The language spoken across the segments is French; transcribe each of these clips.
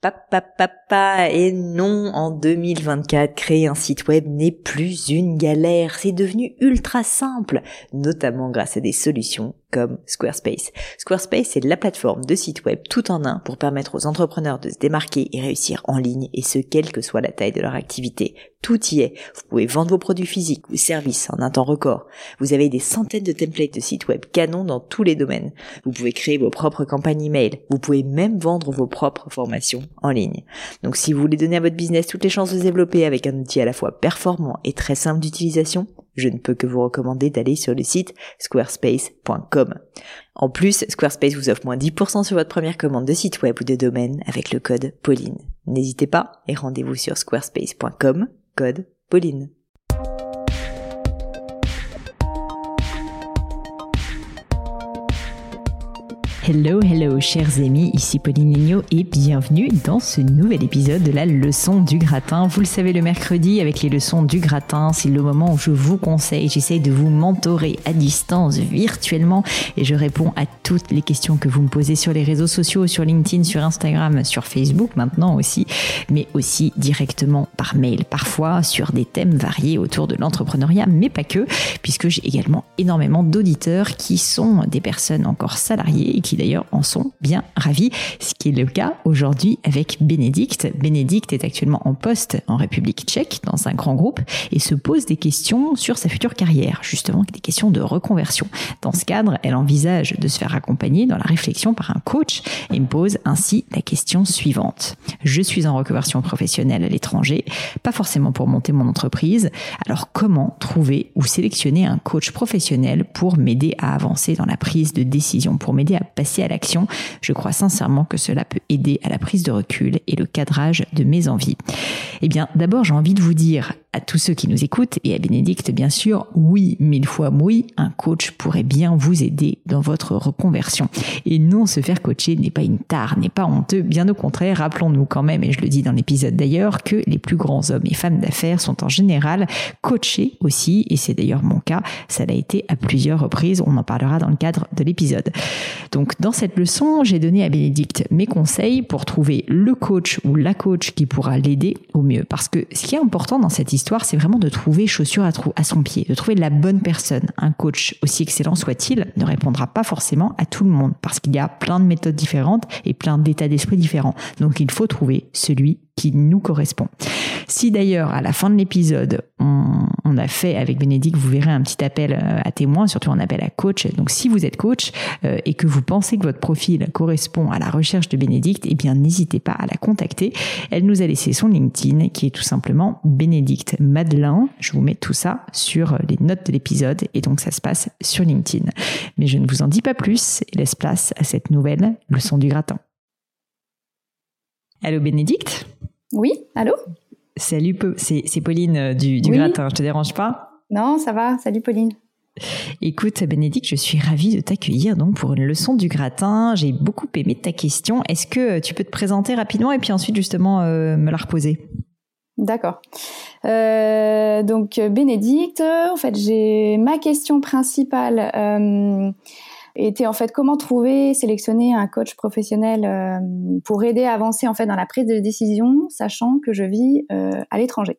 Papa, et non, en 2024, créer un site web n'est plus une galère, c'est devenu ultra simple, notamment grâce à des solutions comme Squarespace. Squarespace, c'est la plateforme de site web tout en un pour permettre aux entrepreneurs de se démarquer et réussir en ligne, et ce, quelle que soit la taille de leur activité. Tout y est. Vous pouvez vendre vos produits physiques ou services en un temps record. Vous avez des centaines de templates de sites web canon dans tous les domaines. Vous pouvez créer vos propres campagnes email. Vous pouvez même vendre vos propres formations en ligne. Donc si vous voulez donner à votre business toutes les chances de se développer avec un outil à la fois performant et très simple d'utilisation, je ne peux que vous recommander d'aller sur le site squarespace.com. En plus, Squarespace vous offre moins 10% sur votre première commande de site web ou de domaine avec le code Pauline. N'hésitez pas et rendez-vous sur squarespace.com, code Pauline. Hello, hello, chers amis, ici Pauline Legno et bienvenue dans ce nouvel épisode de la leçon du gratin. Vous le savez, le mercredi, avec les leçons du gratin, c'est le moment où je vous conseille, j'essaye de vous mentorer à distance, virtuellement, et je réponds à toutes les questions que vous me posez sur les réseaux sociaux, sur LinkedIn, sur Instagram, sur Facebook maintenant aussi, mais aussi directement par mail, parfois sur des thèmes variés autour de l'entrepreneuriat, mais pas que, puisque j'ai également énormément d'auditeurs qui sont des personnes encore salariées et qui d'ailleurs en sont bien ravis, ce qui est le cas aujourd'hui avec Bénédicte. Bénédicte est actuellement en poste en République tchèque dans un grand groupe et se pose des questions sur sa future carrière, justement des questions de reconversion. Dans ce cadre, elle envisage de se faire accompagner dans la réflexion par un coach et me pose ainsi la question suivante. Je suis en reconversion professionnelle à l'étranger, pas forcément pour monter mon entreprise. Alors comment trouver ou sélectionner un coach professionnel pour m'aider à avancer dans la prise de décision, pour m'aider à passer à l'action. Je crois sincèrement que cela peut aider à la prise de recul et le cadrage de mes envies. Eh bien, d'abord, j'ai envie de vous dire à tous ceux qui nous écoutent et à Bénédicte, bien sûr, oui, mille fois oui, un coach pourrait bien vous aider dans votre reconversion. Et non, se faire coacher n'est pas une tare, n'est pas honteux. Bien au contraire, rappelons-nous quand même, et je le dis dans l'épisode d'ailleurs, que les plus grands hommes et femmes d'affaires sont en général coachés aussi, et c'est d'ailleurs mon cas. Ça l'a été à plusieurs reprises. On en parlera dans le cadre de l'épisode. Donc, dans cette leçon, j'ai donné à Bénédicte mes conseils pour trouver le coach ou la coach qui pourra l'aider au mieux. Parce que ce qui est important dans cette histoire, c'est vraiment de trouver chaussure à, à son pied, de trouver la bonne personne. Un coach, aussi excellent soit-il, ne répondra pas forcément à tout le monde parce qu'il y a plein de méthodes différentes et plein d'états d'esprit différents. Donc, il faut trouver celui qui nous correspond. Si d'ailleurs à la fin de l'épisode on, a fait avec Bénédicte, vous verrez un petit appel euh, à témoins, surtout un appel à coach. Donc si vous êtes coach euh, et que vous pensez que votre profil correspond à la recherche de Bénédicte, eh bien n'hésitez pas à la contacter. Elle nous a laissé son LinkedIn qui est tout simplement Bénédicte Madelin. Je vous mets tout ça sur les notes de l'épisode et donc ça se passe sur LinkedIn. Mais je ne vous en dis pas plus et laisse place à cette nouvelle leçon du gratin. Allô Bénédicte? Oui, allô? Salut, c'est Pauline euh, du, gratin, je te dérange pas? Non, ça va, salut Pauline. Écoute, Bénédicte, je suis ravie de t'accueillir donc pour une leçon du gratin. J'ai beaucoup aimé ta question. Est-ce que tu peux te présenter rapidement et puis ensuite justement euh, me la reposer? D'accord. Euh, donc Bénédicte, en fait, j'ai ma question principale était en fait comment trouver, sélectionner un coach professionnel euh, pour aider à avancer en fait dans la prise de décision, sachant que je vis euh, à l'étranger.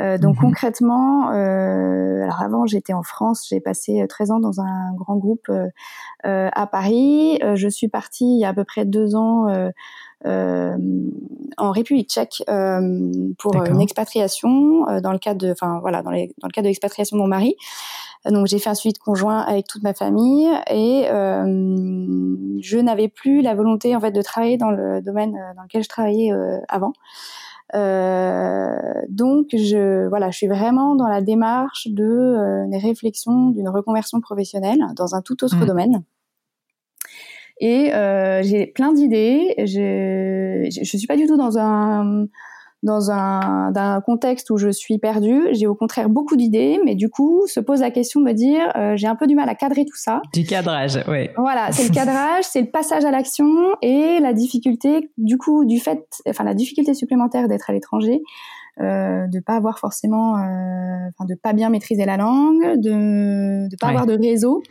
Euh, donc mhm. concrètement, alors avant j'étais en France, j'ai passé 13 ans dans un grand groupe à Paris. je suis partie il y a à peu près deux ans. en République tchèque pour une expatriation dans le cadre de enfin voilà dans, les, dans le cadre de l'expatriation de mon mari donc j'ai fait un suivi de conjoint avec toute ma famille et euh, je n'avais plus la volonté en fait de travailler dans le domaine euh, dans lequel je travaillais euh, avant. Euh, donc je voilà, je suis vraiment dans la démarche de euh, une réflexion d'une reconversion professionnelle dans un tout autre mmh. domaine. Et euh, j'ai plein d'idées. Je je suis pas du tout dans un dans un, un, contexte où je suis perdue. J'ai au contraire beaucoup d'idées, mais du coup, se pose la question de me dire, euh, j'ai un peu du mal à cadrer tout ça. Du cadrage, oui. Voilà, c'est le cadrage, c'est le passage à l'action et la difficulté, du coup, du fait, enfin la difficulté supplémentaire d'être à l'étranger, euh, de pas avoir forcément, euh, enfin de pas bien maîtriser la langue, de de pas avoir de réseau.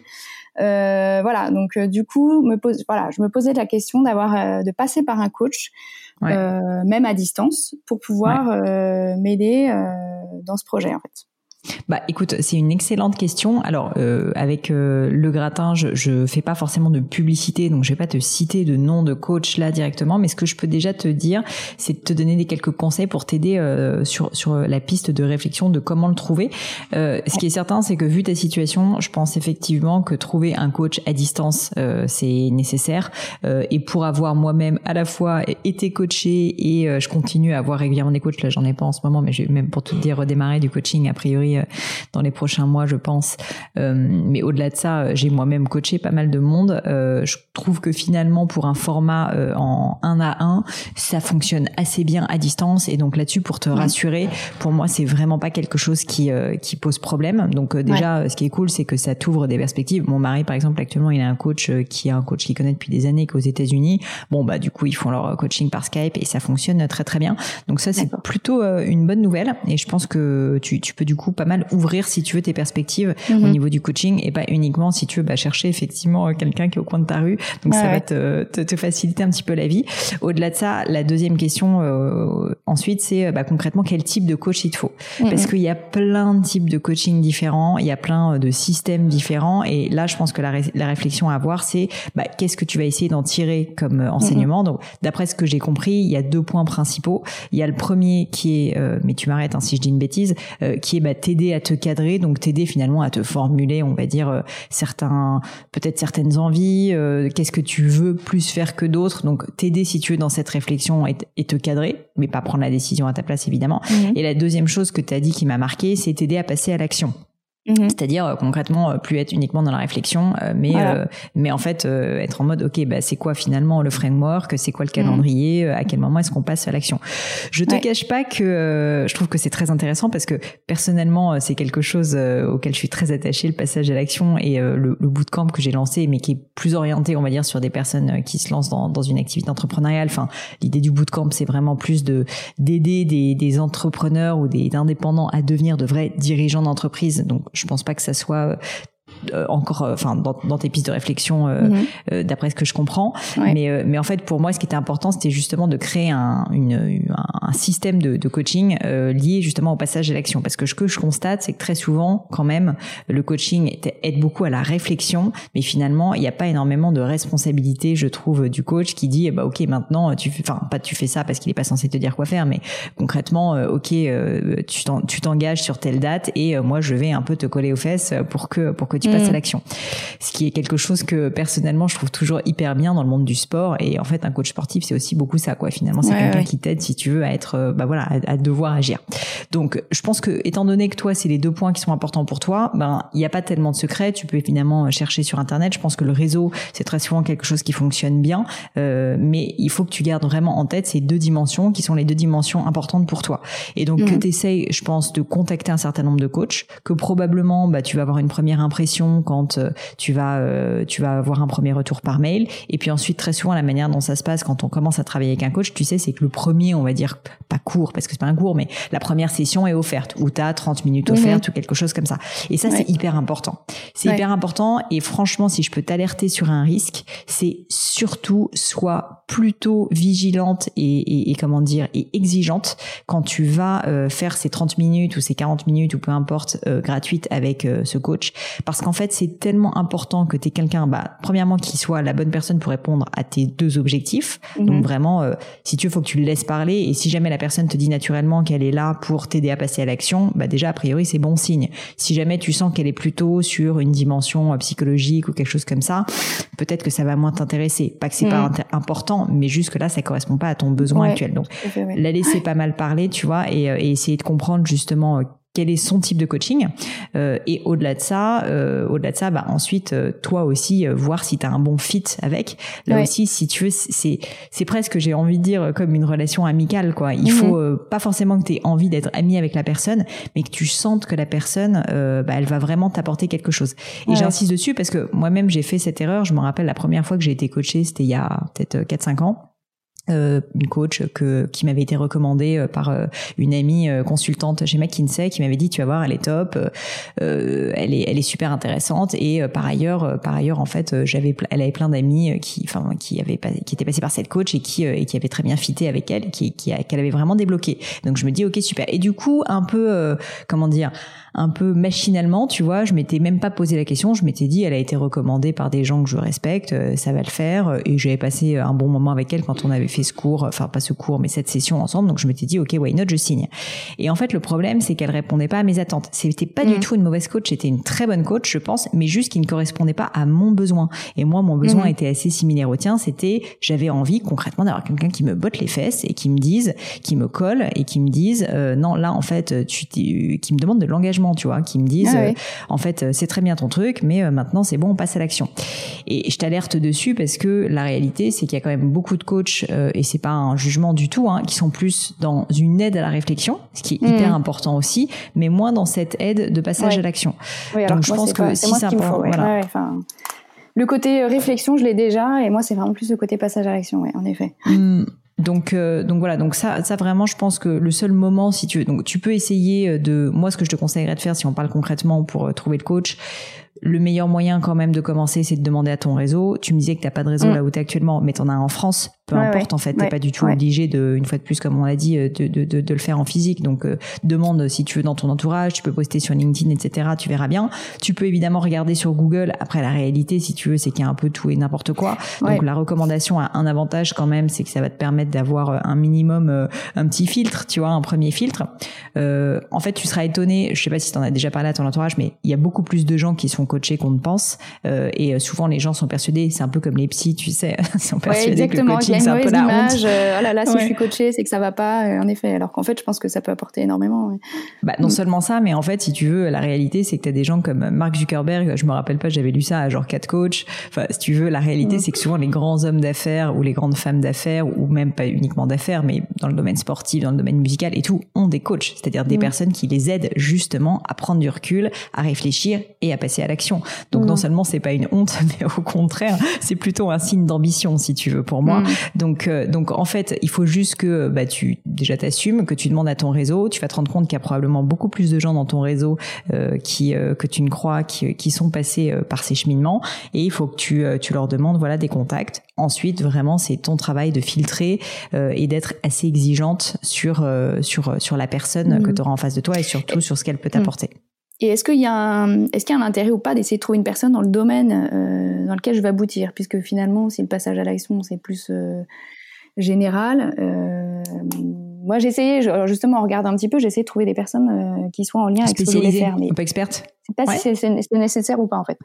Euh, voilà, donc euh, du coup, me pose, voilà, je me posais la question d'avoir, euh, de passer par un coach même à distance, pour pouvoir m'aider dans ce projet en fait. Bah, écoute, c'est une excellente question. Alors, euh, avec euh, le gratin, je, je fais pas forcément de publicité, donc je vais pas te citer de nom de coach là directement, mais ce que je peux déjà te dire, c'est de te donner des quelques conseils pour t'aider euh, sur sur la piste de réflexion de comment le trouver. Euh, ce qui est certain, c'est que vu ta situation, je pense effectivement que trouver un coach à distance, euh, c'est nécessaire. et pour avoir moi-même à la fois été coaché et je continue à avoir régulièrement des coachs, là j'en ai pas en ce moment, mais j'ai même pour te dire redémarrer du coaching a priori euh, dans les prochains mois, je pense. Euh, mais au-delà de ça, euh, j'ai moi-même coaché pas mal de monde. je trouve que finalement, pour un format en 1 à 1, ça fonctionne assez bien à distance. Et donc là-dessus, pour te rassurer, pour moi, c'est vraiment pas quelque chose qui qui pose problème. Donc déjà, ce qui est cool, c'est que ça t'ouvre des perspectives. Mon mari, par exemple, actuellement, il a un coach qui est un coach qu'il connaît depuis des années, qui est aux États-Unis. Bon, bah du coup, ils font leur coaching par Skype et ça fonctionne très très bien. Donc ça, c'est plutôt une bonne nouvelle. Et je pense que tu, tu peux du coup pas mal ouvrir si tu veux tes perspectives au mhm. niveau du coaching et pas uniquement si tu veux bah, chercher effectivement euh, quelqu'un qui est au coin de ta rue. Donc ça va te, te, faciliter un petit peu la vie. Au-delà de ça, la deuxième question euh, ensuite c'est euh, bah, concrètement quel type de coach il te faut? Mhm. parce qu'il y a plein de types de coaching différents, il y a plein de systèmes différents et là je pense que la, la réflexion à avoir c'est bah, qu'est-ce que tu vas essayer d'en tirer comme enseignement. Mhm. Donc d'après ce que j'ai compris, il y a deux points principaux. Il y a le premier qui est, mais tu m'arrêtes hein, si je dis une bêtise, qui est bah, t'aider à te cadrer, donc t'aider finalement à te formuler, on va dire euh, certains, peut-être certaines envies, euh, qu'est-ce que tu veux plus faire que d'autres, donc t'aider si tu veux dans cette réflexion et, te cadrer, mais pas prendre la décision à ta place évidemment. Mhm. Et la deuxième chose que tu as dit qui m'a marqué, c'est t'aider à passer à l'action. Mhm. C'est-à-dire euh, concrètement euh, plus être uniquement dans la réflexion, euh, mais mais en fait être en mode ok bah c'est quoi finalement le framework, c'est quoi le calendrier, à quel moment est-ce qu'on passe à l'action? Je te cache pas que je trouve que c'est très intéressant parce que personnellement c'est quelque chose auquel je suis très attachée le passage à l'action et le, le bootcamp que j'ai lancé mais qui est plus orienté on va dire sur des personnes qui se lancent dans, dans une activité entrepreneuriale. Enfin l'idée du bootcamp c'est vraiment plus de d'aider des, des entrepreneurs ou des indépendants à devenir de vrais dirigeants d'entreprise. Donc je pense pas que ça soit euh, encore euh, enfin dans, dans, tes pistes de réflexion euh, mhm. d'après ce que je comprends. Mais mais en fait pour moi ce qui était important c'était justement de créer un une, un système de, de coaching lié justement au passage à l'action. Parce que ce que je constate c'est que très souvent quand même le coaching aide beaucoup à la réflexion. Mais finalement il n'y a pas énormément de responsabilité je trouve du coach qui dit bah ok maintenant tu fais enfin pas tu fais ça parce qu'il est pas censé te dire quoi faire mais concrètement ok tu t'engages sur telle date et moi je vais un peu te coller aux fesses pour que pour que tu passes à mm. l'action. Ce qui est quelque chose que personnellement je trouve toujours hyper bien dans le monde du sport et en fait un coach sportif c'est aussi beaucoup ça quoi finalement c'est quelqu'un qui t'aide si tu veux à être euh, bah voilà à, devoir agir. Donc je pense que étant donné que toi c'est les deux points qui sont importants pour toi, ben il n'y a pas tellement de secrets, tu peux évidemment chercher sur internet, je pense que le réseau c'est très souvent quelque chose qui fonctionne bien euh, mais il faut que tu gardes vraiment en tête ces deux dimensions qui sont les deux dimensions importantes pour toi. Et donc que mm. tu essayes je pense de contacter un certain nombre de coachs que probablement bah tu vas avoir une première impression quand euh, tu vas euh, tu vas avoir un premier retour par mail. Et puis ensuite très souvent la manière dont ça se passe quand on commence à travailler avec un coach tu sais c'est que le premier on va dire pas court parce que c'est pas un cours mais la première session est offerte où tu as 30 minutes mhm. offertes ou quelque chose comme ça. Et ça c'est hyper important. C'est hyper important et franchement si je peux t'alerter sur un risque c'est surtout soit plutôt vigilante et, et, comment dire et exigeante quand tu vas euh, faire ces 30 minutes ou ces 40 minutes ou peu importe gratuites avec ce coach. Parce qu'en fait c'est tellement important que tu es quelqu'un bah premièrement qui soit la bonne personne pour répondre à tes deux objectifs. Mhm. donc vraiment euh, si tu veux faut que tu le laisses parler. Et si jamais la personne te dit naturellement qu'elle est là pour t'aider à passer à l'action bah déjà a priori c'est bon signe. Si jamais tu sens qu'elle est plutôt sur une dimension euh, psychologique ou quelque chose comme ça peut-être que ça va moins t'intéresser. Pas que c'est pas mhm. important mais juste que là ça correspond pas à ton besoin actuel. Donc la laisser pas mal parler tu vois et, euh, et essayer de comprendre justement quel est son type de coaching. Euh, et au-delà de ça euh, au-delà de ça bah ensuite euh, toi aussi euh, voir si tu as un bon fit avec. Là aussi si tu veux c'est c'est presque j'ai envie de dire comme une relation amicale quoi. Il mhm. faut pas forcément que tu aies envie d'être ami avec la personne mais que tu sentes que la personne bah elle va vraiment t'apporter quelque chose. Et j'insiste dessus parce que moi-même j'ai fait cette erreur. Je me rappelle la première fois que j'ai été coachée c'était il y a peut-être 4 5 ans euh, une coach que qui m'avait été recommandée euh, par euh, une amie consultante chez McKinsey qui m'avait dit tu vas voir elle est top elle est elle est super intéressante. Et par ailleurs par ailleurs en fait j'avais elle avait plein d'amis qui enfin qui avaient qui étaient passés par cette coach et qui et qui avaient très bien fité avec elle qui qui qu'elle avait vraiment débloqué. Donc je me dis ok super. Et du coup un peu comment dire un peu machinalement, tu vois, je m'étais même pas posé la question, je m'étais dit elle a été recommandée par des gens que je respecte, ça va le faire et j'avais passé un bon moment avec elle quand on avait fait ce cours, enfin pas ce cours, mais cette session ensemble. Donc je m'étais dit, ok, why not, je signe. Et en fait, le problème, c'est qu'elle répondait pas à mes attentes. C'était pas du mm. tout une mauvaise coach, c'était une très bonne coach, je pense, mais juste qui ne correspondait pas à mon besoin. Et moi, mon besoin mm. était assez similaire au tien. C'était, j'avais envie concrètement d'avoir quelqu'un qui me botte les fesses et qui me dise, qui me colle et qui me dise, euh, non, là, en fait, tu, qui me demande de l'engagement, tu vois, qui me dise, ah euh, en fait, c'est très bien ton truc, mais euh, maintenant c'est bon, on passe à l'action. Et je t'alerte dessus parce que la réalité, c'est qu'il y a quand même beaucoup de coachs et c'est pas un jugement du tout, hein, qui sont plus dans une aide à la réflexion, ce qui est hyper mm. important aussi, mais moins dans cette aide de passage à l'action. Donc je pense que si ça, voilà. le côté euh, réflexion, je l'ai déjà, et moi c'est vraiment plus le côté passage à l'action, en effet. Mm. Donc, euh, donc voilà, donc ça, ça vraiment, je pense que le seul moment, si tu veux, donc tu peux essayer euh, de, moi, ce que je te conseillerais de faire, si on parle concrètement pour trouver le coach, le meilleur moyen quand même de commencer, c'est de demander à ton réseau. Tu me disais que t'as pas de réseau mm. là où tu es actuellement, mais tu en as en France peu importe en fait, t'es pas du tout obligé de, une fois de plus comme on l'a dit, euh, de, de, de, de, le faire en physique. Donc euh, demande si tu veux dans ton entourage, tu peux poster sur LinkedIn, etc. Tu verras bien. Tu peux évidemment regarder sur Google. Après la réalité, si tu veux, c'est qu'il y a un peu tout et n'importe quoi. Donc la recommandation a un avantage quand même, c'est que ça va te permettre d'avoir euh, un minimum, un petit filtre, tu vois, un premier filtre. Euh, en fait, tu seras étonné. Je sais pas si tu en as déjà parlé à ton entourage, mais il y a beaucoup plus de gens qui sont coachés qu'on ne pense. Euh, et souvent les gens sont persuadés, c'est un peu comme les psys, tu sais, sont persuadés que le coaching c'est un peu la honte. Euh, oh là là, si je suis coachée, c'est que ça va pas. Euh, en effet, alors qu'en fait, je pense que ça peut apporter énormément. Bah, non mm. seulement ça, mais en fait, si tu veux, la réalité, c'est que tu as des gens comme Mark Zuckerberg. Je me rappelle pas, j'avais lu ça à genre quatre coachs. Enfin, si tu veux, la réalité, mm. c'est que souvent les grands hommes d'affaires ou les grandes femmes d'affaires ou même pas uniquement d'affaires, mais dans le domaine sportif, dans le domaine musical et tout, ont des coachs, c'est-à-dire des mm. personnes qui les aident justement à prendre du recul, à réfléchir et à passer à l'action. Donc non seulement c'est pas une honte, mais au contraire, c'est plutôt un signe d'ambition, si tu veux, pour moi. Donc euh, donc, en fait, il faut juste que bah, tu déjà t'assumes, que tu demandes à ton réseau. Tu vas te rendre compte qu'il y a probablement beaucoup plus de gens dans ton réseau euh, qui euh, que tu ne crois, qui, qui sont passés par ces cheminements. Et il faut que tu tu leur demandes voilà des contacts. Ensuite, vraiment, c'est ton travail de filtrer et d'être assez exigeante sur sur sur la personne mmh. que tu auras en face de toi et surtout sur ce qu'elle peut t'apporter. Et est-ce qu'il y a un, est-ce qu'il y a un intérêt ou pas d'essayer de trouver une personne dans le domaine euh, dans lequel je vais aboutir, puisque finalement, si le passage à l'action c'est plus euh, général, euh, moi j'ai essayé, justement, on regarde un petit peu, j'ai essayé de trouver des personnes qui soient en lien avec ce que je voulais faire, mais pas experte. C'est pas si c'est nécessaire ou pas en fait.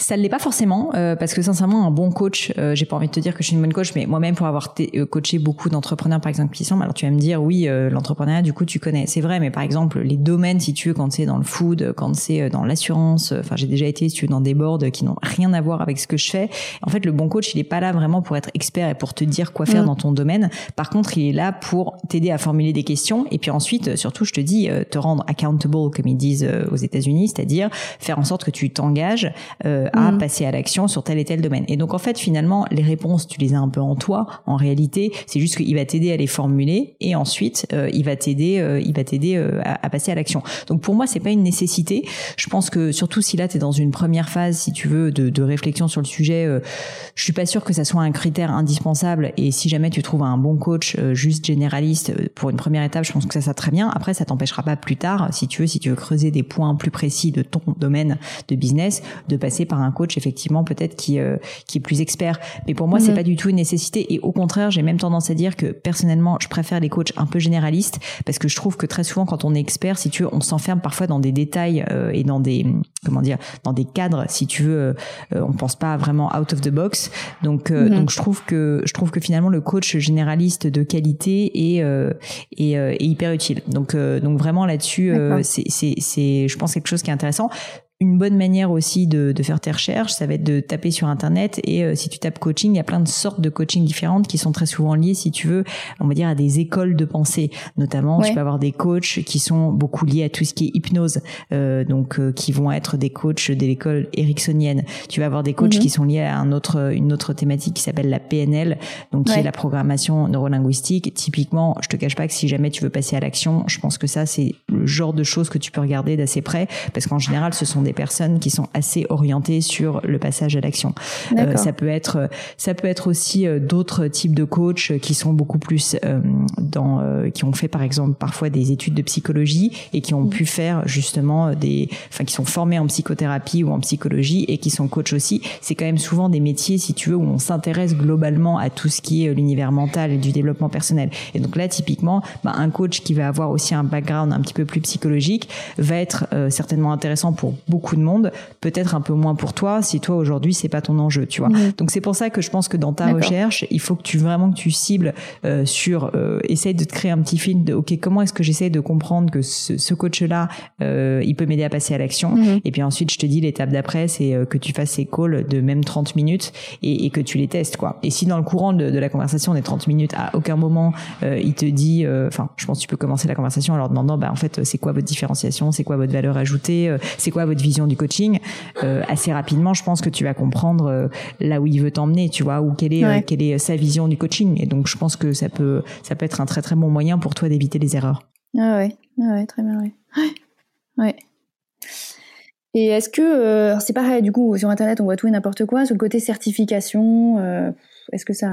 Ça ne l'est pas forcément euh, parce que sincèrement un bon coach, euh, j'ai pas envie de te dire que je suis une bonne coach, mais moi-même pour avoir euh, coaché beaucoup d'entrepreneurs par exemple qui sont, alors tu vas me dire oui l'entrepreneuriat du coup tu connais, c'est vrai, mais par exemple les domaines si tu veux quand c'est dans le food, quand c'est dans l'assurance, enfin j'ai déjà été si tu veux dans des boards qui n'ont rien à voir avec ce que je fais. En fait le bon coach il est pas là vraiment pour être expert et pour te dire quoi faire mm. dans ton domaine. Par contre il est là pour t'aider à formuler des questions et puis ensuite surtout je te dis te rendre accountable comme ils disent aux États-Unis, c'est-à-dire faire en sorte que tu t'engages à mm. passer à l'action sur tel et tel domaine. Et donc en fait finalement les réponses tu les as un peu en toi. En réalité c'est juste qu'il va t'aider à les formuler et ensuite euh, il va t'aider euh, il va t'aider euh, à, à, passer à l'action. Donc pour moi c'est pas une nécessité. Je pense que surtout si là tu es dans une première phase si tu veux de, de réflexion sur le sujet, je suis pas sûr que ça soit un critère indispensable. Et si jamais tu trouves un bon coach juste généraliste pour une première étape, je pense que ça ça très bien. Après ça t'empêchera pas plus tard si tu veux si tu veux creuser des points plus précis de ton domaine de business de passer par un coach effectivement peut-être qui euh, qui est plus expert. Mais pour moi, c'est mhm. pas du tout une nécessité. Et au contraire, j'ai même tendance à dire que personnellement, je préfère les coachs un peu généralistes parce que je trouve que très souvent, quand on est expert, si tu veux, on s'enferme parfois dans des détails euh, et dans des comment dire, dans des cadres. Si tu veux, euh, on pense pas vraiment out of the box. Donc mhm. donc je trouve que je trouve que finalement le coach généraliste de qualité est est, est hyper utile. Donc donc vraiment là-dessus, c'est c'est c'est je pense quelque chose qui est intéressant une bonne manière aussi de, de, faire tes recherches, ça va être de taper sur Internet et euh, si tu tapes coaching, il y a plein de sortes de coaching différentes qui sont très souvent liées, si tu veux, on va dire à des écoles de pensée. Notamment, tu peux avoir des coachs qui sont beaucoup liés à tout ce qui est hypnose, euh, donc euh, qui vont être des coachs de l'école ericksonienne. Tu vas avoir des coachs mhm. qui sont liés à un autre, une autre thématique qui s'appelle la PNL, donc qui est la programmation neurolinguistique. Typiquement, je te cache pas que si jamais tu veux passer à l'action, je pense que ça c'est le genre de choses que tu peux regarder d'assez près, parce qu'en général, ce sont des personnes qui sont assez orientées sur le passage à l'action. Euh, ça peut être, ça peut être aussi euh, d'autres types de coachs qui sont beaucoup plus euh, dans, euh, qui ont fait par exemple parfois des études de psychologie et qui ont mm. pu faire justement des, enfin qui sont formés en psychothérapie ou en psychologie et qui sont coachs aussi. C'est quand même souvent des métiers, si tu veux, où on s'intéresse globalement à tout ce qui est l'univers mental et du développement personnel. Et donc là, typiquement, bah, un coach qui va avoir aussi un background un petit peu plus psychologique va être certainement intéressant pour beaucoup de monde, peut-être un peu moins pour toi si toi aujourd'hui c'est pas ton enjeu, tu vois. Donc c'est pour ça que je pense que dans ta recherche, il faut que tu vraiment que tu cibles euh, sur, euh, essaye de te créer un petit film de, ok, comment est-ce que j'essaie de comprendre que ce, ce coach-là, euh, il peut m'aider à passer à l'action? Mm-hmm. Et puis ensuite, je te dis l'étape d'après, c'est euh, que tu fasses ces calls de même 30 minutes et, et, que tu les testes, quoi. Et si dans le courant de, de la conversation des 30 minutes, à aucun moment il te dit, enfin, je pense que tu peux commencer la conversation en leur demandant, bah en fait, c'est quoi votre différenciation, c'est quoi votre valeur ajoutée, c'est quoi votre vision du coaching. assez rapidement, je pense que tu vas comprendre là où il veut t'emmener, tu vois, ou quelle est quelle est sa vision du coaching. Et donc, je pense que ça peut, ça peut être un très très bon moyen pour toi d'éviter les erreurs. Ah ouais, ah ouais, très bien, ouais. ouais. Et est-ce que, euh, c'est pareil, du coup, sur Internet, on voit tout et n'importe quoi, sur le côté certification, euh, est-ce que ça,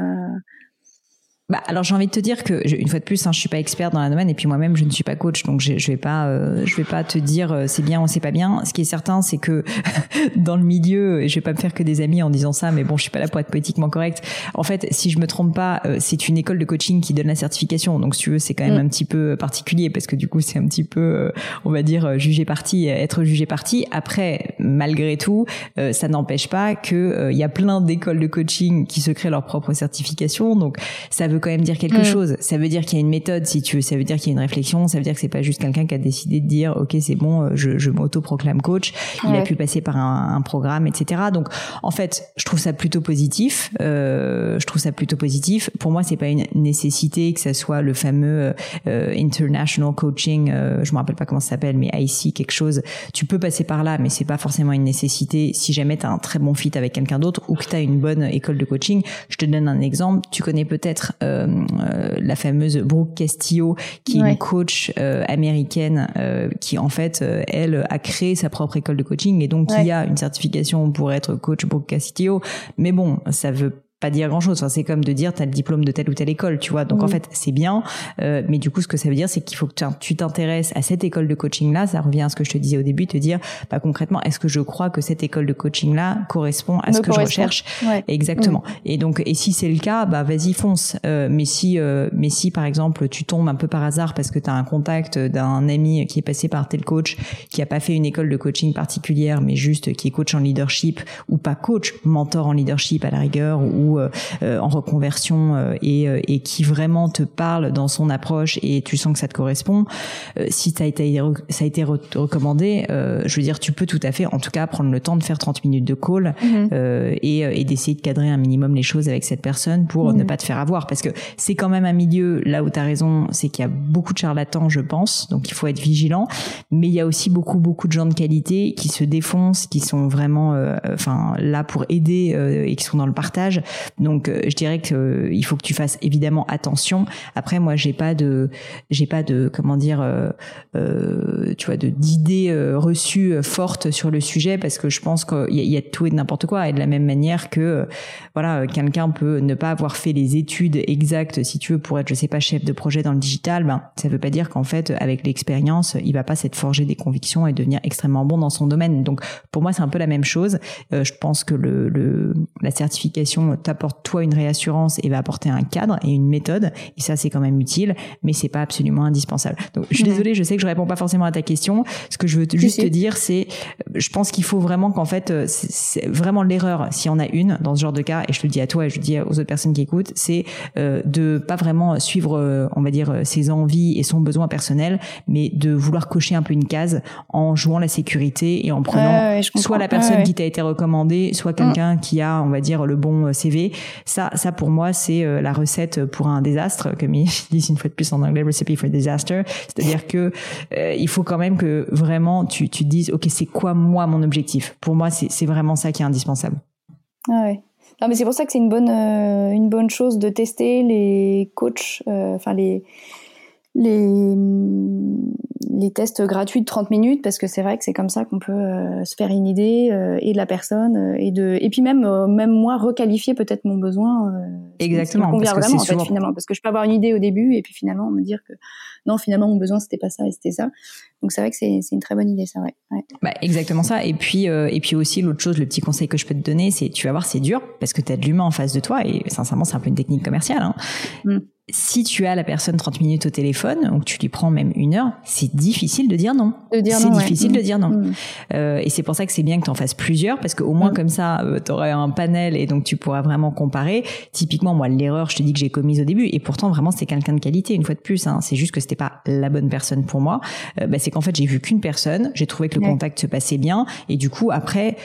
bah, alors j'ai envie de te dire que une fois de plus, hein, je suis pas expert dans la domaine et puis moi-même je ne suis pas coach, donc je, je vais pas, euh, je vais pas te dire euh, c'est bien ou c'est pas bien. Ce qui est certain, c'est que dans le milieu, et je vais pas me faire que des amis en disant ça, mais bon, je suis pas là pour être politiquement correct. En fait, si je me trompe pas, euh, c'est une école de coaching qui donne la certification, donc si tu veux, c'est quand même mm. un petit peu particulier parce que du coup, c'est un petit peu, on va dire, juger parti, être jugé parti. Après, malgré tout, ça n'empêche pas que il y a plein d'écoles de coaching qui se créent leur propre certification, donc ça veut quand même dire quelque mm. chose. Ça veut dire qu'il y a une méthode, si tu veux. Ça veut dire qu'il y a une réflexion. Ça veut dire que c'est pas juste quelqu'un qui a décidé de dire, ok, c'est bon, euh, je, je m'auto-proclame coach. Il a pu passer par un, un, programme, etc. Donc, en fait, je trouve ça plutôt positif. Euh, je trouve ça plutôt positif. Pour moi, c'est pas une nécessité que ça soit le fameux euh, international coaching. Euh, je me rappelle pas comment ça s'appelle, mais IC quelque chose. Tu peux passer par là, mais c'est pas forcément une nécessité. Si jamais tu as un très bon fit avec quelqu'un d'autre ou que tu as une bonne école de coaching, je te donne un exemple. Tu connais peut-être euh, euh, la fameuse Brooke Castillo, qui est une coach euh, américaine, qui en fait, elle, a créé sa propre école de coaching. Et donc il y a une certification pour être coach Brooke Castillo. Mais bon, ça veut pas dire grand chose. Enfin, c'est comme de dire t'as le diplôme de telle ou telle école, tu vois. Donc en fait, c'est bien, euh, mais du coup, ce que ça veut dire, c'est qu'il faut que tu t'intéresses à cette école de coaching là. Ça revient à ce que je te disais au début, te dire, bah concrètement, est-ce que je crois que cette école de coaching là correspond à ce que je recherche Exactement. Et donc, et si c'est le cas, bah vas-y fonce. Euh, mais si, euh, mais si par exemple, tu tombes un peu par hasard parce que tu as un contact d'un ami qui est passé par tel coach, qui a pas fait une école de coaching particulière, mais juste qui est coach en leadership ou pas coach, mentor en leadership à la rigueur ou euh, euh, en reconversion euh, et, et qui vraiment te parle dans son approche et tu sens que ça te correspond, si ça a été ça a été recommandé, je veux dire, tu peux tout à fait, en tout cas, prendre le temps de faire 30 minutes de call mhm. et, et d'essayer de cadrer un minimum les choses avec cette personne pour ne mhm. pas te faire avoir, parce que c'est quand même un milieu là où tu as raison, c'est qu'il y a beaucoup de charlatans, je pense, donc il faut être vigilant, mais il y a aussi beaucoup beaucoup de gens de qualité qui se défoncent, qui sont vraiment, enfin là pour aider et qui sont dans le partage. Donc euh, je dirais que euh, il faut que tu fasses évidemment attention. Après moi j'ai pas de j'ai pas de comment dire euh, tu vois de d'idées reçues fortes sur le sujet parce que je pense qu'il y, y, a tout et de n'importe quoi et de la même manière que voilà quelqu'un peut ne pas avoir fait les études exactes si tu veux pour être je sais pas chef de projet dans le digital ben ça veut pas dire qu'en fait avec l'expérience il va pas s'être forgé des convictions et devenir extrêmement bon dans son domaine. Donc pour moi c'est un peu la même chose. je pense que le, le la certification t'apporte toi une réassurance et va apporter un cadre et une méthode. Et ça, c'est quand même utile, mais c'est pas absolument indispensable. Donc, je suis désolée, je sais que je réponds pas forcément à ta question. Ce que je veux juste te dire, c'est, je pense qu'il faut vraiment qu'en fait, euh, c'est vraiment l'erreur, s'il y en a une dans ce genre de cas, et je te le dis à toi et je le dis aux autres personnes qui écoutent, c'est euh, de pas vraiment suivre, euh, on va dire, euh, ses envies et son besoin personnel, mais de vouloir cocher un peu une case en jouant la sécurité et en prenant soit la personne qui t'a été recommandée, soit quelqu'un qui a, on va dire, le bon CV. Ça, ça pour moi, c'est la recette pour un désastre, comme ils disent une fois de plus en anglais, recipe for disaster. C'est-à-dire que il faut quand même que vraiment tu, tu te dises, ok, c'est quoi moi mon objectif? Pour moi, c'est vraiment ça qui est indispensable. Ah ouais. Non, mais c'est pour ça que c'est une bonne, euh, une bonne chose de tester les coachs, euh, enfin les, les, les tests gratuits de 30 minutes, parce que c'est vrai que c'est comme ça qu'on peut euh, se faire une idée et de la personne, et, de, et puis même, même moi, requalifier peut-être mon besoin. Exactement. convient vraiment, en fait, finalement. Parce que je peux avoir une idée au début, et puis finalement me dire que non, finalement, mon besoin, c'était pas ça, et c'était ça. Donc c'est vrai que c'est une très bonne idée, ça, ouais. ouais. Bah, exactement ça. Et puis, euh, et puis aussi, l'autre chose, le petit conseil que je peux te donner, c'est tu vas voir, c'est dur parce que tu as de l'humain en face de toi et sincèrement, c'est un peu une technique commerciale. Hein. Mm si tu as la personne 30 minutes au téléphone, ou que tu lui prends même une heure, c'est difficile de dire non. C'est difficile de dire non. Mm. Euh, et c'est pour ça que c'est bien que tu en fasses plusieurs, parce qu'au moins mm. comme ça, euh, tu aurais un panel et donc tu pourras vraiment comparer. Typiquement, moi, l'erreur, je te dis que j'ai commise au début, et pourtant vraiment c'était quelqu'un de qualité, une fois de plus. Hein, c'est juste que c'était pas la bonne personne pour moi. Euh, bah, c'est qu'en fait j'ai vu qu'une personne, j'ai trouvé que le contact se passait bien, et du coup après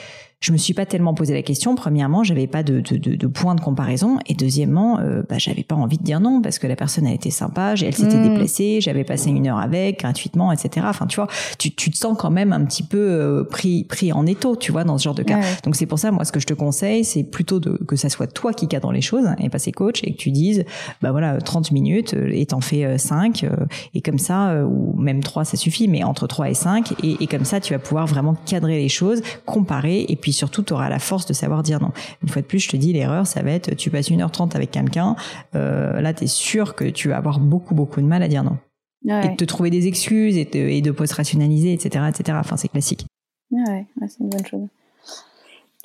je me suis pas tellement posé la question. Premièrement, j'avais pas de, de, de, de, point de comparaison, et deuxièmement, euh, bah, j'avais pas envie de dire non parce que la personne a été sympa, elle s'était mmh. déplacée, j'avais passé une heure avec gratuitement, etc. Enfin, tu vois, tu, tu te sens quand même un petit peu euh, pris pris en étau, tu vois, dans ce genre de cas. Donc c'est pour ça, moi, ce que je te conseille, c'est plutôt de que ça soit toi qui cadre les choses et pas ses coachs, et que tu dises, bah voilà, 30 minutes euh, et t'en fais 5 euh, et comme ça, ou même 3 ça suffit, mais entre 3 et 5 et, et comme ça, tu vas pouvoir vraiment cadrer les choses, comparer et puis surtout, tu auras la force de savoir dire non. Une fois de plus, je te dis, l'erreur, ça va être, tu passes 1h30 avec quelqu'un, euh, là, tu es sûr que tu vas avoir beaucoup, beaucoup de mal à dire non. Et de te trouver des excuses et de, et de pas se rationaliser, etc., etc. Enfin, c'est classique. Ouais, c'est une bonne chose.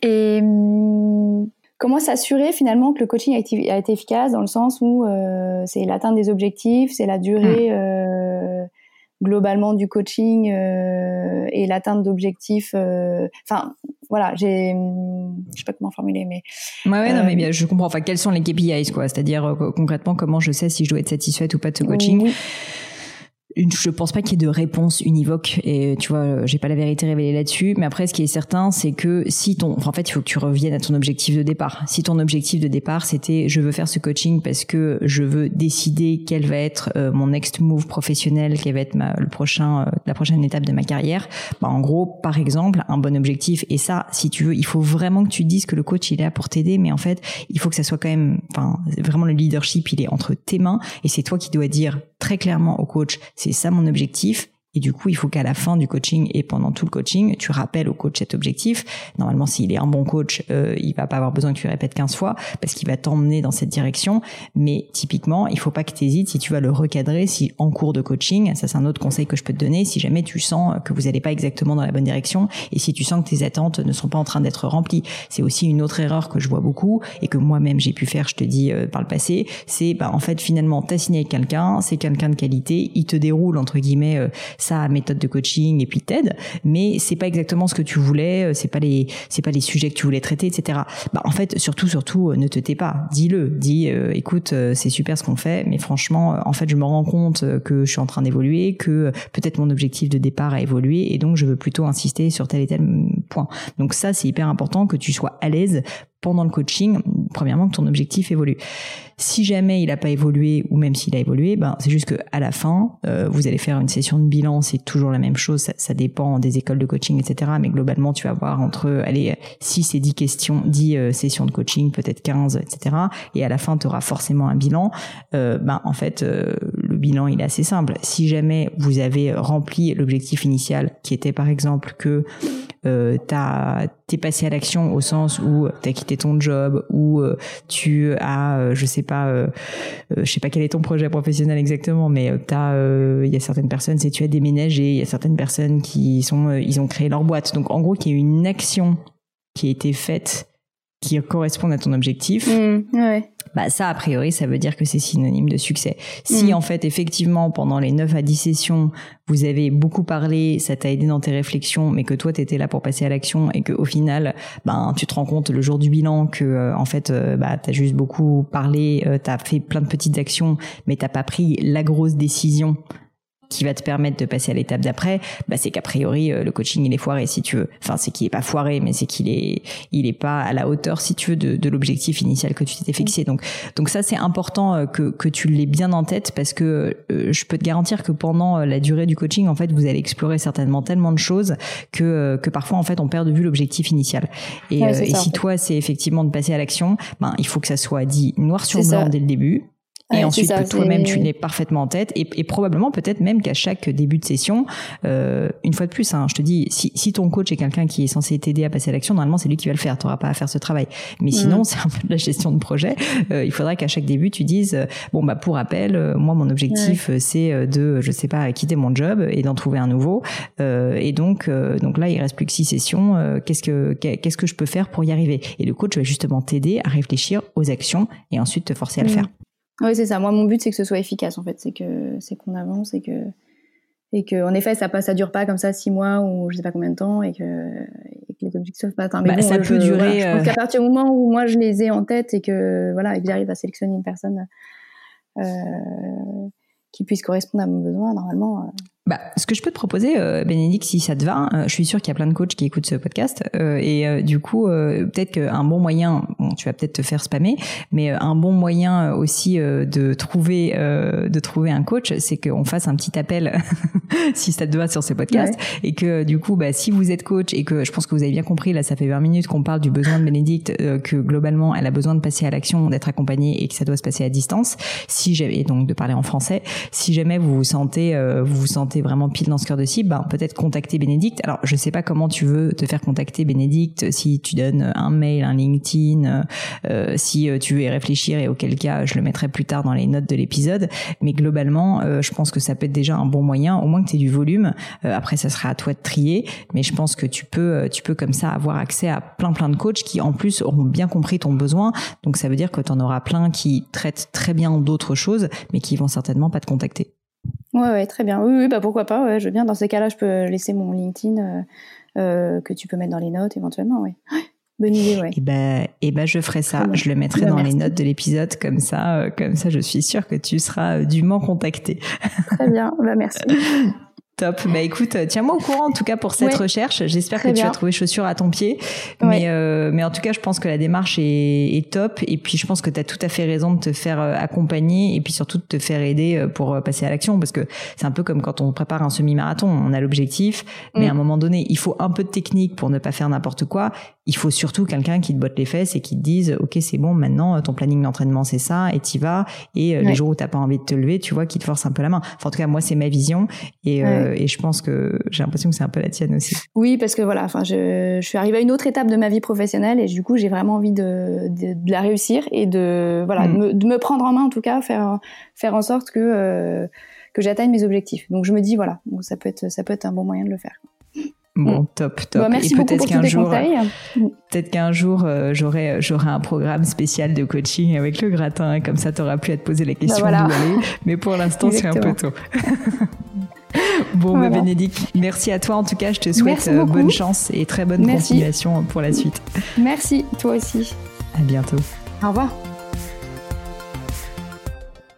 Et hum, comment s'assurer finalement que le coaching a été, efficace dans le sens où euh, c'est l'atteinte des objectifs, c'est la durée, hum. euh, globalement du coaching euh, et l'atteinte d'objectifs. Euh, enfin, voilà, j'ai, je sais pas comment formuler, mais. Ouais, ouais, non, mais euh, bien, je comprends. Enfin, quels sont les KPIs, quoi? C'est-à-dire concrètement, comment je sais si je dois être satisfaite ou pas de ce coaching? Je pense pas qu'il y ait de réponse univoque et tu vois j'ai pas la vérité révélée là-dessus. Mais après ce qui est certain c'est que si ton en fait il faut que tu reviennes à ton objectif de départ. Si ton objectif de départ c'était je veux faire ce coaching parce que je veux décider quel va être euh, mon next move professionnel quelle va être ma, le prochain euh, la prochaine étape de ma carrière bah en gros par exemple un bon objectif. Et ça si tu veux il faut vraiment que tu dises que le coach il est là pour t'aider. Mais en fait il faut que ça soit quand même enfin vraiment le leadership il est entre tes mains. Et c'est toi qui dois dire très clairement au coach. C'est ça mon objectif et du coup, il faut qu'à la fin du coaching et pendant tout le coaching, tu rappelles au coach cet objectif. Normalement, s'il est un bon coach, euh, il va pas avoir besoin que tu répètes 15 fois parce qu'il va t'emmener dans cette direction. Mais typiquement, il faut pas que tu hésites si tu vas le recadrer, si en cours de coaching, ça c'est un autre conseil que je peux te donner, si jamais tu sens que vous n'allez pas exactement dans la bonne direction et si tu sens que tes attentes ne sont pas en train d'être remplies. C'est aussi une autre erreur que je vois beaucoup et que moi-même j'ai pu faire, je te dis, euh, par le passé. C'est, bah, en fait, finalement, t'as signé avec quelqu'un, c'est quelqu'un de qualité, il te déroule, entre guillemets, euh, sa méthode de coaching et puis t'aide, mais c'est pas exactement ce que tu voulais, euh, c'est pas les c'est pas les sujets que tu voulais traiter, etc. Bah en fait surtout surtout euh, ne te tais pas, dis-le, dis euh, écoute c'est super ce qu'on fait, mais franchement en fait je me rends compte que je suis en train d'évoluer, que peut-être mon objectif de départ a évolué et donc je veux plutôt insister sur tel et tel point. Donc ça c'est hyper important que tu sois à l'aise pendant le coaching, premièrement que ton objectif évolue. Si jamais il n'a pas évolué ou même s'il a évolué, ben c'est juste que à la fin, euh, vous allez faire une session de bilan, c'est toujours la même chose, ça, ça, dépend des écoles de coaching, etc. Mais globalement, tu vas avoir entre allez 6 et 10 questions, 10 euh, sessions de coaching, peut-être 15, etc. Et à la fin, tu auras forcément un bilan. Euh, ben en fait, euh, bilan il est assez simple. Si jamais vous avez rempli l'objectif initial, qui était par exemple que euh, t'es passé à l'action au sens où t'as quitté ton job, ou euh, tu as, euh, je sais pas, euh, je sais pas quel est ton projet professionnel exactement, mais t'as, il y a certaines personnes, c'est tu as déménagé, il y a certaines personnes qui sont, ils ont créé leur boîte. Donc en gros, qu'il y a une action qui a été faite qui correspondent à ton objectif, mmh, ouais. bah ça a priori ça veut dire que c'est synonyme de succès. Si mmh. en fait effectivement pendant les 9 à 10 sessions, vous avez beaucoup parlé, ça t'a aidé dans tes réflexions, mais que toi tu étais là pour passer à l'action et que au final, ben tu te rends compte le jour du bilan que euh, en fait euh, bah tu as juste beaucoup parlé, euh, tu as fait plein de petites actions mais t'as pas pris la grosse décision qui va te permettre de passer à l'étape d'après, bah c'est qu'a priori euh, le coaching il est foiré si tu veux. Enfin c'est qu'il est pas foiré, mais c'est qu'il est il est pas à la hauteur si tu veux de, de l'objectif initial que tu t'étais fixé. Donc donc ça c'est important euh, que que tu l'aies bien en tête parce que euh, je peux te garantir que pendant la durée du coaching en fait vous allez explorer certainement tellement de choses que que parfois en fait on perd de vue l'objectif initial. Et, et si toi c'est effectivement de passer à l'action, ben il faut que ça soit dit noir sur blanc dès le début et ensuite toi-même tu l'es parfaitement en tête. Et, et probablement peut-être même qu'à chaque début de session euh, une fois de plus hein, je te dis si, si ton coach est quelqu'un qui est censé t'aider à passer à l'action normalement c'est lui qui va le faire. Tu n'auras pas à faire ce travail. Mais sinon mm. c'est un peu de la gestion de projet. Euh, il faudrait qu'à chaque début tu dises euh, bon bah pour rappel euh, moi mon objectif euh, c'est de je sais pas quitter mon job et d'en trouver un nouveau. Et donc donc là il reste plus que six sessions. Qu'est-ce que qu'est-ce que je peux faire pour y arriver? Et le coach va justement t'aider à réfléchir aux actions et ensuite te forcer à le mm. faire oui, c'est ça. Moi, mon but, c'est que ce soit efficace, en fait. C'est que, c'est qu'on avance et que, et que, en effet, ça passe, ça dure pas comme ça six mois ou je sais pas combien de temps et que, et que les objectifs pas atteints. Mais bah, ça peut durer. je pense qu'à partir du moment où moi je les ai en tête et que, voilà, et que j'arrive à sélectionner une personne, euh, qui puisse correspondre à mon besoin, normalement. Euh, bah, ce que je peux te proposer, euh, Bénédicte, si ça te va, euh, je suis sûre qu'il y a plein de coachs qui écoutent ce podcast, euh, et euh, du coup, peut-être qu'un bon moyen, bon, tu vas peut-être te faire spammer, mais un bon moyen aussi de trouver de trouver un coach, c'est qu'on fasse un petit appel, si ça te va, sur ce podcast, et que du coup, bah, si vous êtes coach et que je pense que vous avez bien compris, là, ça fait 20 minutes qu'on parle du besoin de Bénédicte, que globalement, elle a besoin de passer à l'action, d'être accompagnée et que ça doit se passer à distance. Si j'avais donc de parler en français, si jamais vous vous sentez, vous vous sentez vraiment pile dans ce cœur de cible, ben, peut-être contacter Bénédicte. Alors, je sais pas comment tu veux te faire contacter Bénédicte, si tu donnes un mail, un LinkedIn, euh, si euh, tu veux y réfléchir et auquel cas je le mettrai plus tard dans les notes de l'épisode. Mais globalement, euh, je pense que ça peut être déjà un bon moyen, au moins que tu aies du volume. après, ça sera à toi de trier, mais je pense que tu peux, tu peux comme ça avoir accès à plein plein de coachs qui en plus auront bien compris ton besoin. Donc ça veut dire que tu en auras plein qui traitent très bien d'autres choses, mais qui vont certainement pas te contacter. Ouais, ouais, très bien. Oui, oui, bah pourquoi pas. Ouais, je veux bien. Dans ces cas-là, je peux laisser mon LinkedIn euh, euh, que tu peux mettre dans les notes éventuellement. Oui. Bonne idée, ouais. Et eh ben, et ben, je ferai ça. Je le mettrai bah, dans les notes de l'épisode, comme ça, euh, comme ça, je suis sûre que tu seras dûment contacté. Très bien. Bah, merci. Top. Bah écoute, euh, tiens-moi au courant en tout cas pour cette recherche. J'espère que tu as trouvé chaussure à ton pied. Mais euh, mais en tout cas, je pense que la démarche est, est top. Et puis je pense que tu as tout à fait raison de te faire euh, accompagner et puis surtout de te faire aider pour passer à l'action parce que c'est un peu comme quand on prépare un semi-marathon. On a l'objectif, mais à un mm. moment donné, il faut un peu de technique pour ne pas faire n'importe quoi. Il faut surtout quelqu'un qui te botte les fesses et qui te dise ok c'est bon maintenant ton planning d'entraînement c'est ça et t'y vas et les jours où t'as pas envie de te lever tu vois qui te force un peu la main. Enfin, en tout cas moi c'est ma vision et euh, et je pense que j'ai l'impression que c'est un peu la tienne aussi. Oui, parce que voilà, enfin, je, je, suis arrivée à une autre étape de ma vie professionnelle et du coup, j'ai vraiment envie de, de, de, la réussir et de voilà, de, mm. me, de, me, prendre en main en tout cas, faire faire en sorte que euh, que j'atteigne mes objectifs. Donc je me dis voilà, donc ça peut être ça peut être un bon moyen de le faire. Bon, mm. top, top. Bah, merci et peut-être qu'un jour, peut-être qu'un jour, euh, j'aurai, j'aurai un programme spécial de coaching avec le gratin, comme ça, t'auras pu à te poser la question bah, voilà. Mais pour l'instant, c'est un peu tôt. bon, bah, Bénédicte, merci à toi. En tout cas, je te souhaite euh, bonne chance et très bonne continuation pour la suite. Merci, toi aussi. À bientôt. Au revoir.